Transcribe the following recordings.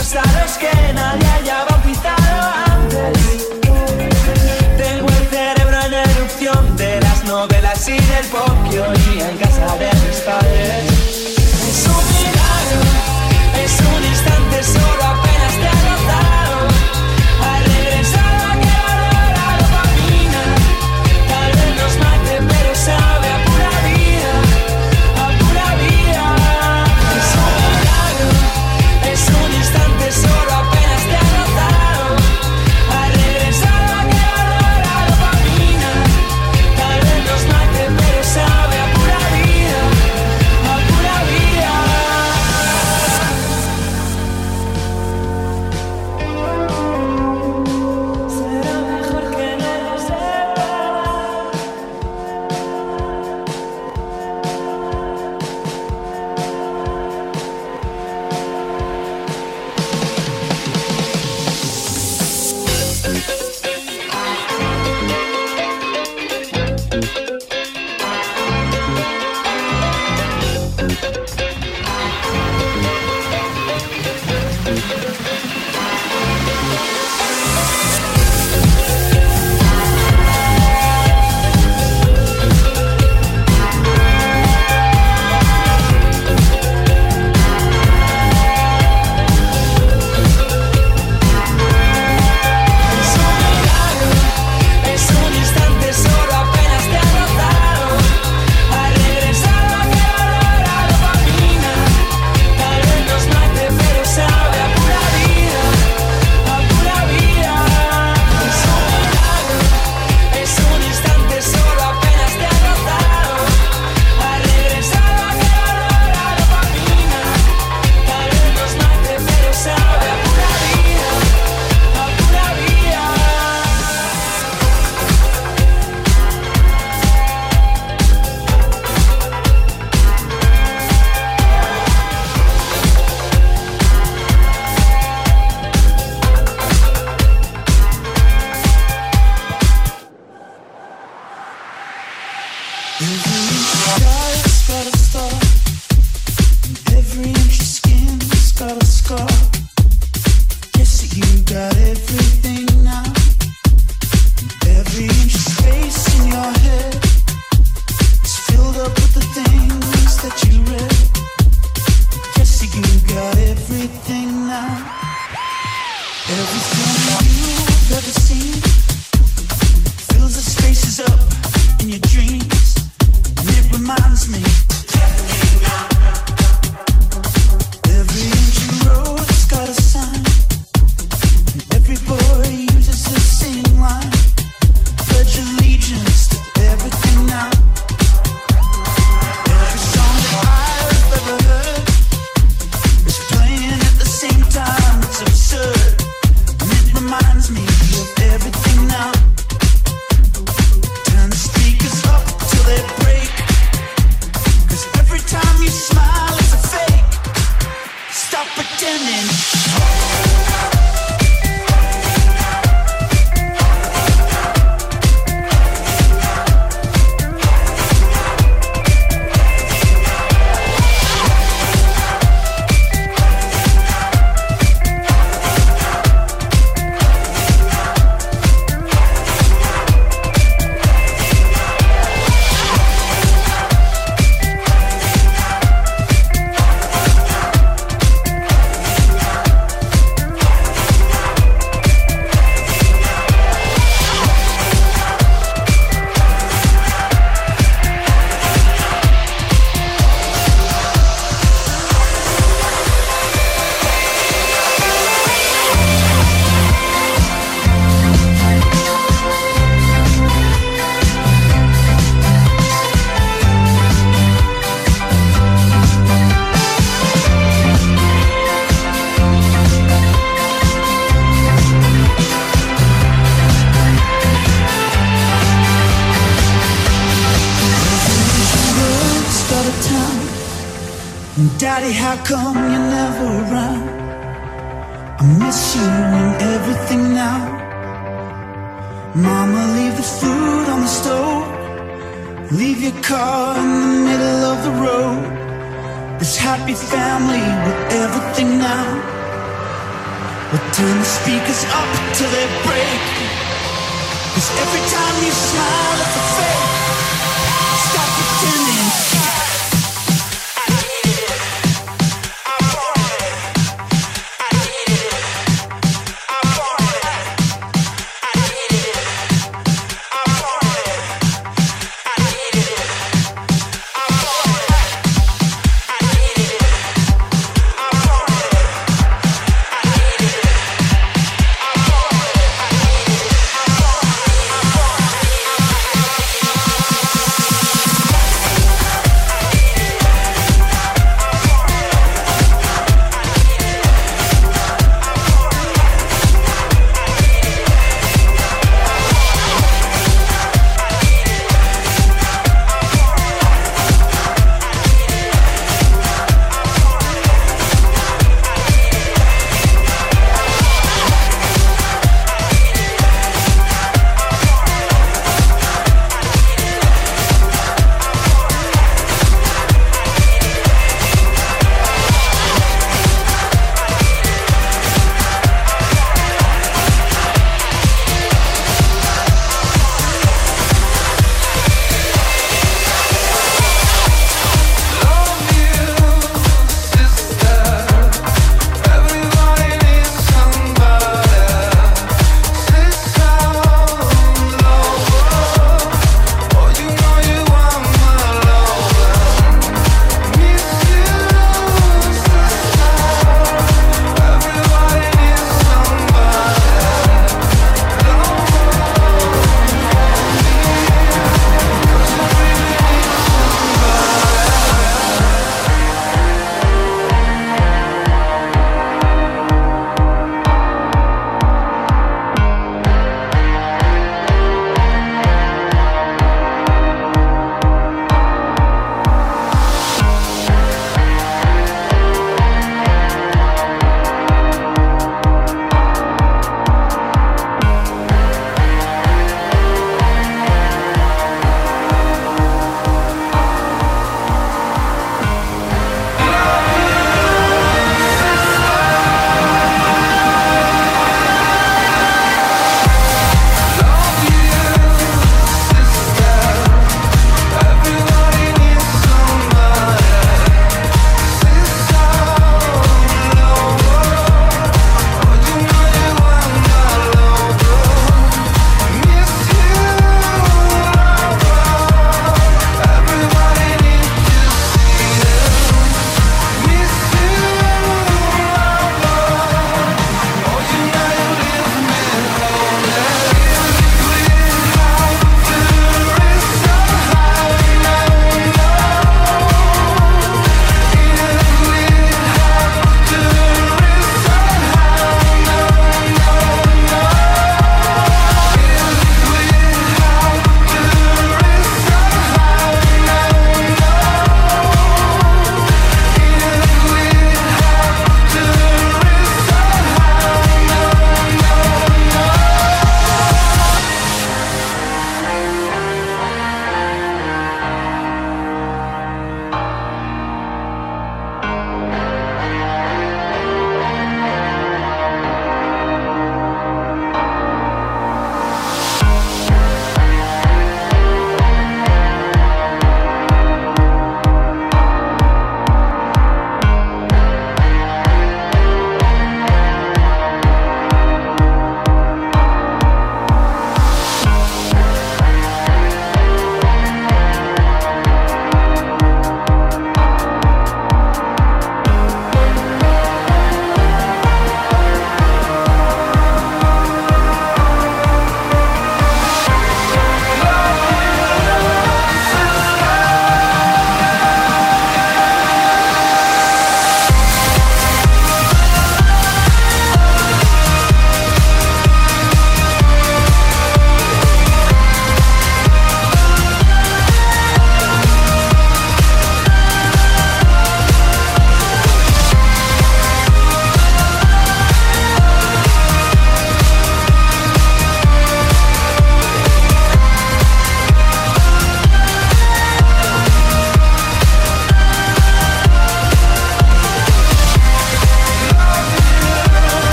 sitios a los que nadie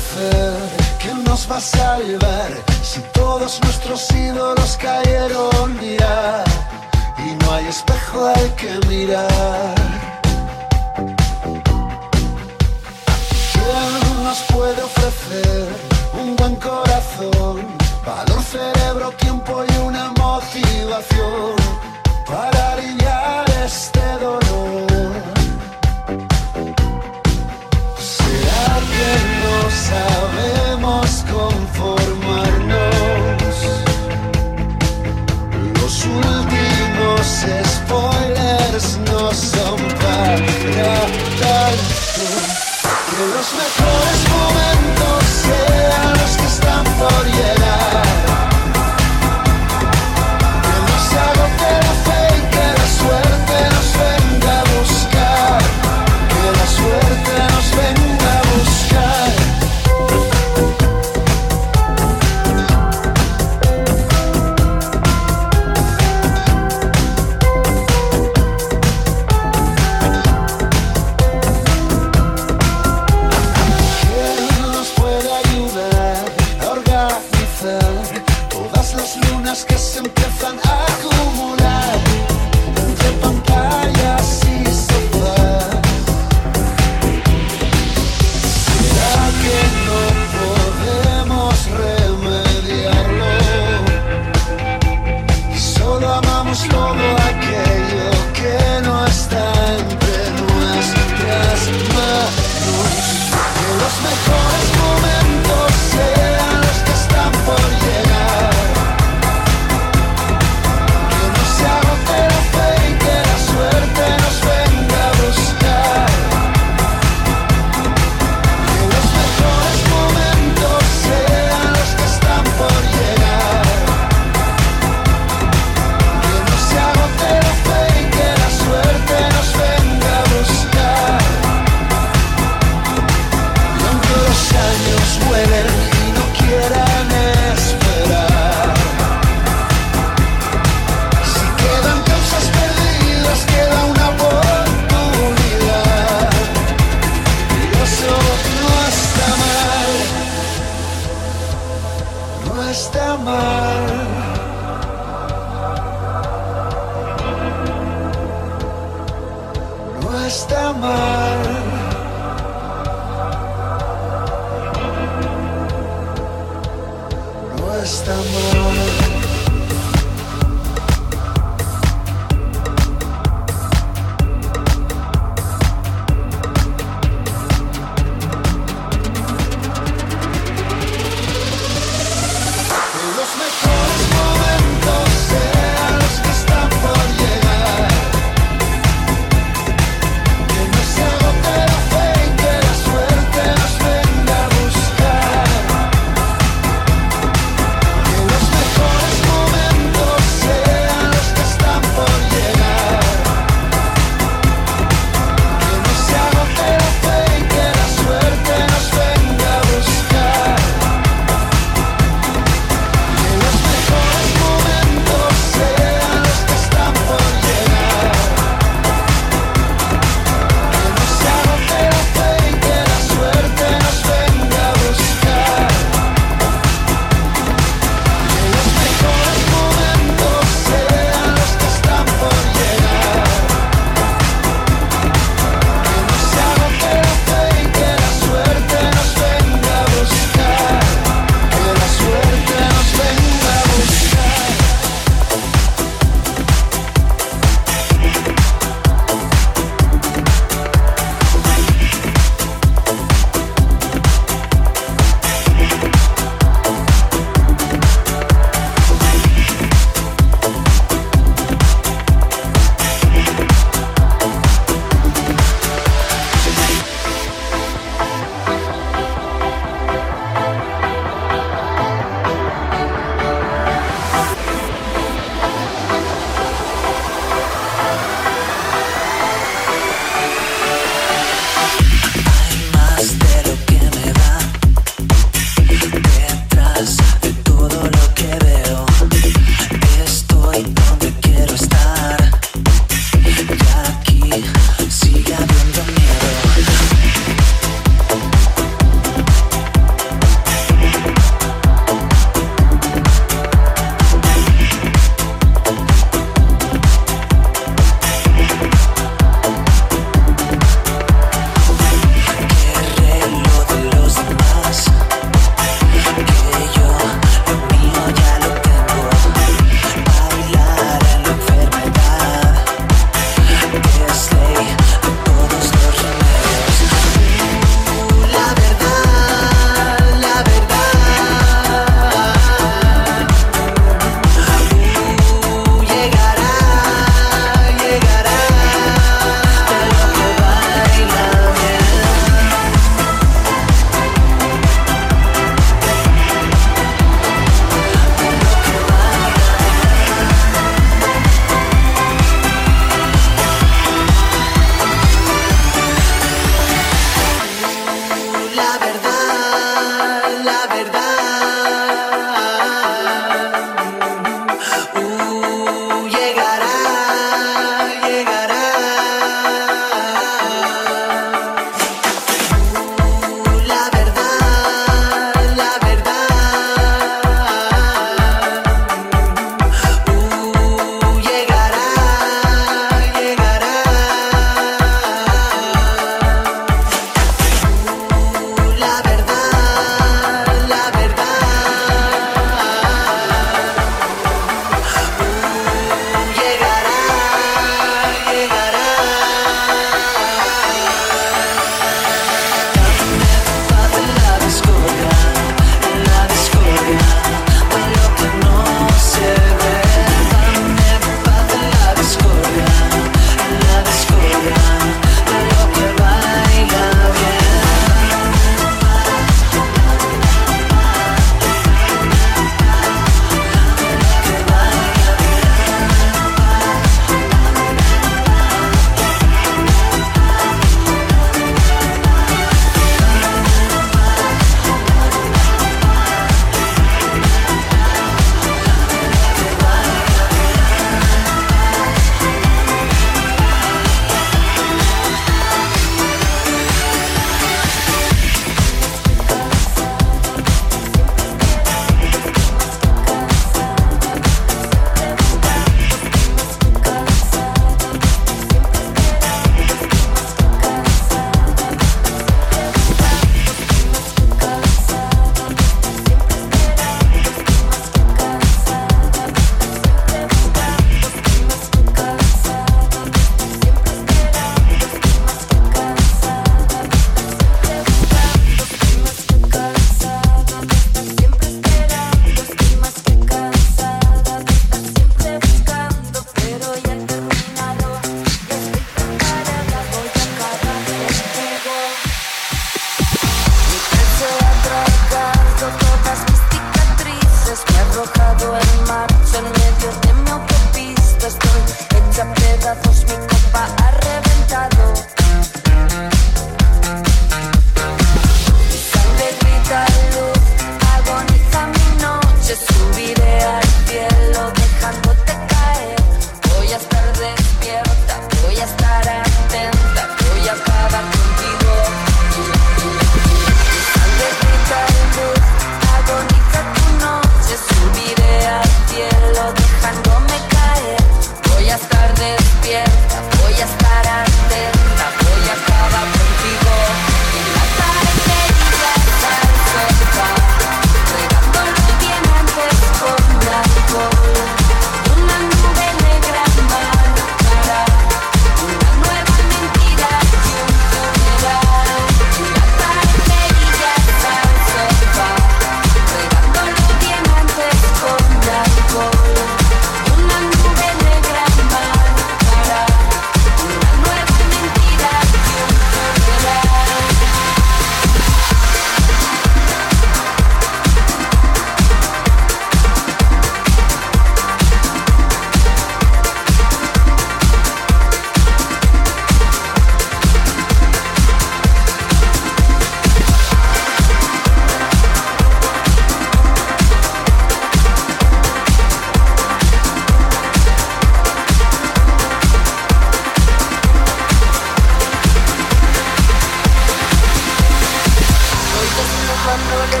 fe que nos va a salvar si todos nuestros ídolos cayeron ya y no hay espejo al que mirar. ¿Quién nos puede ofrecer?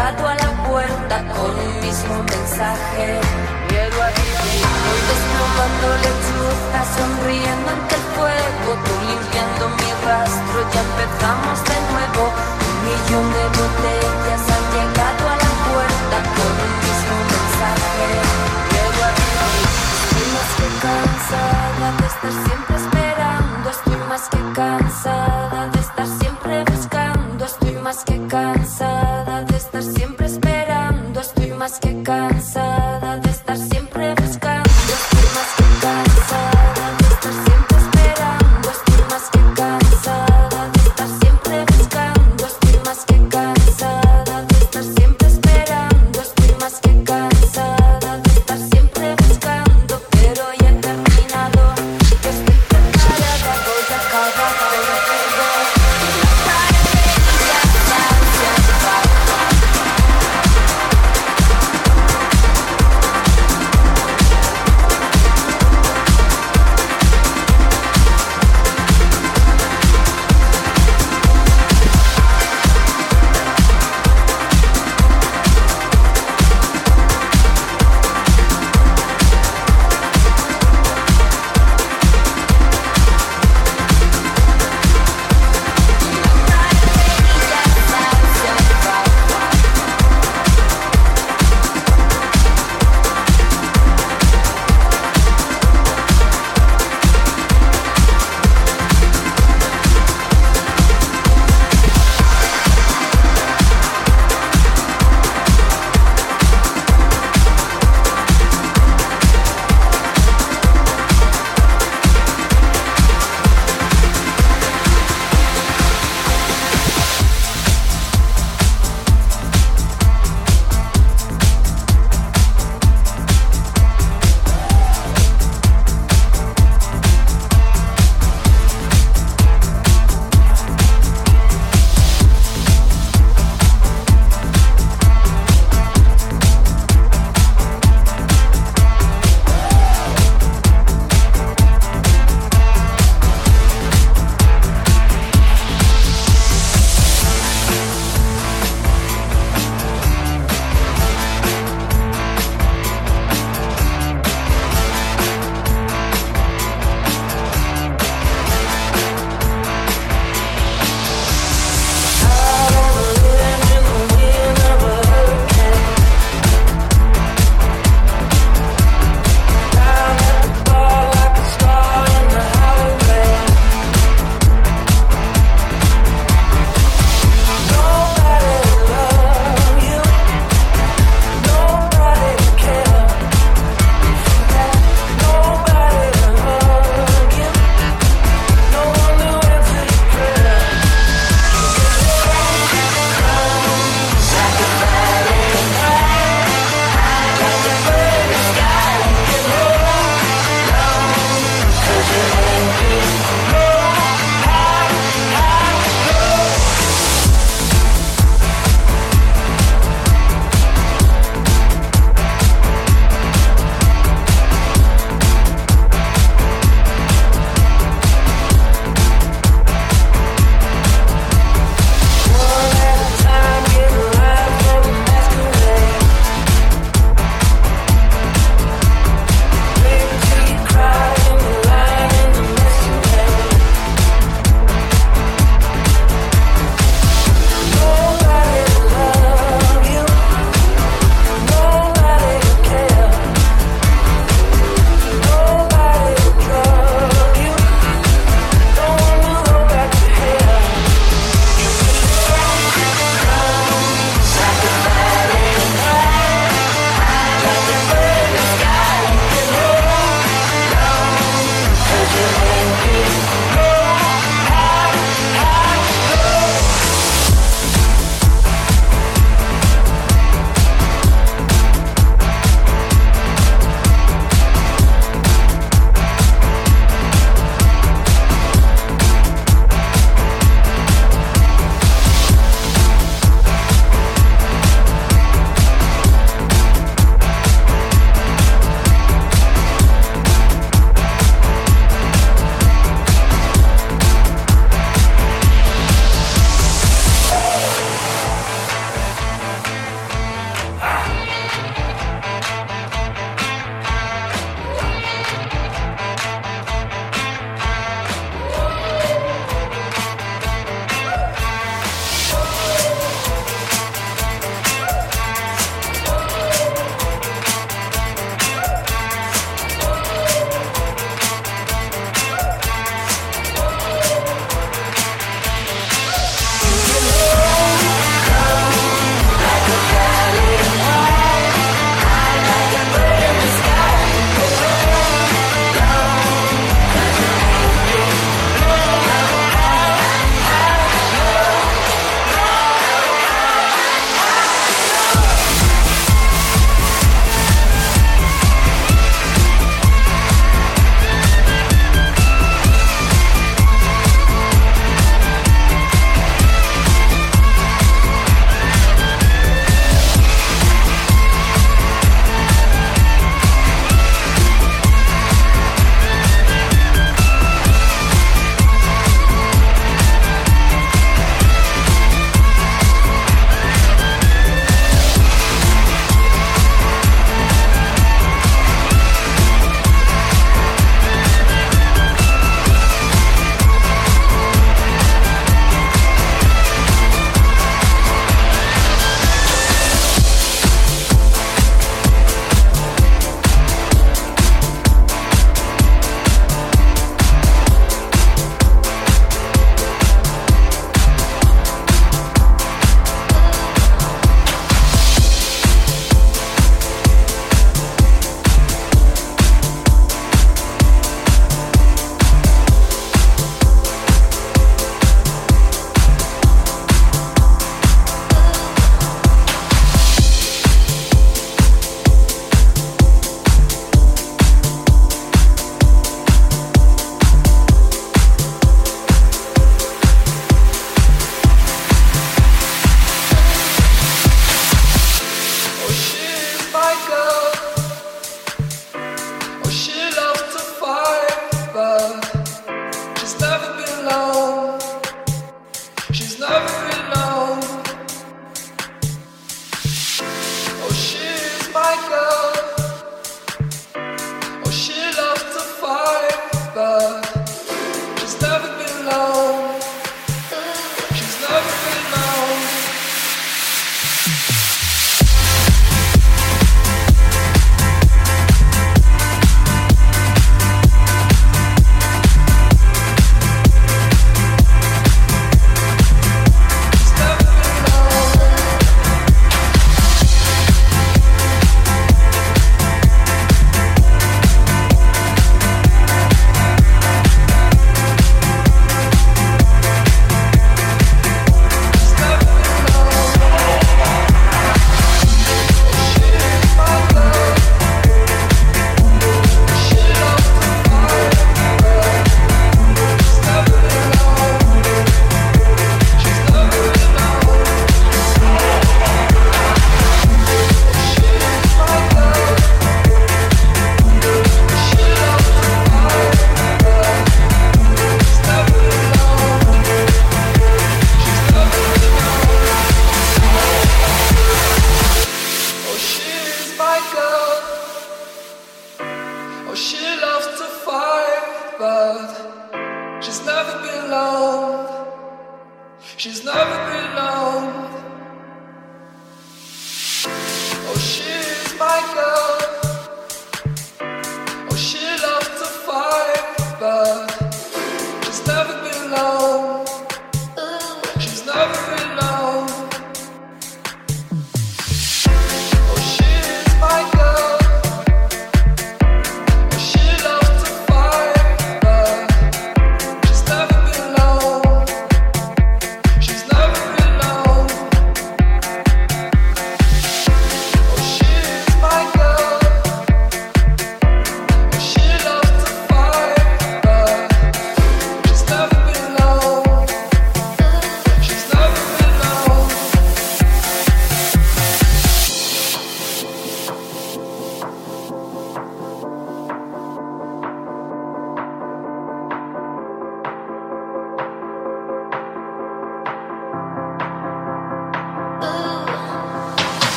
Tatuagem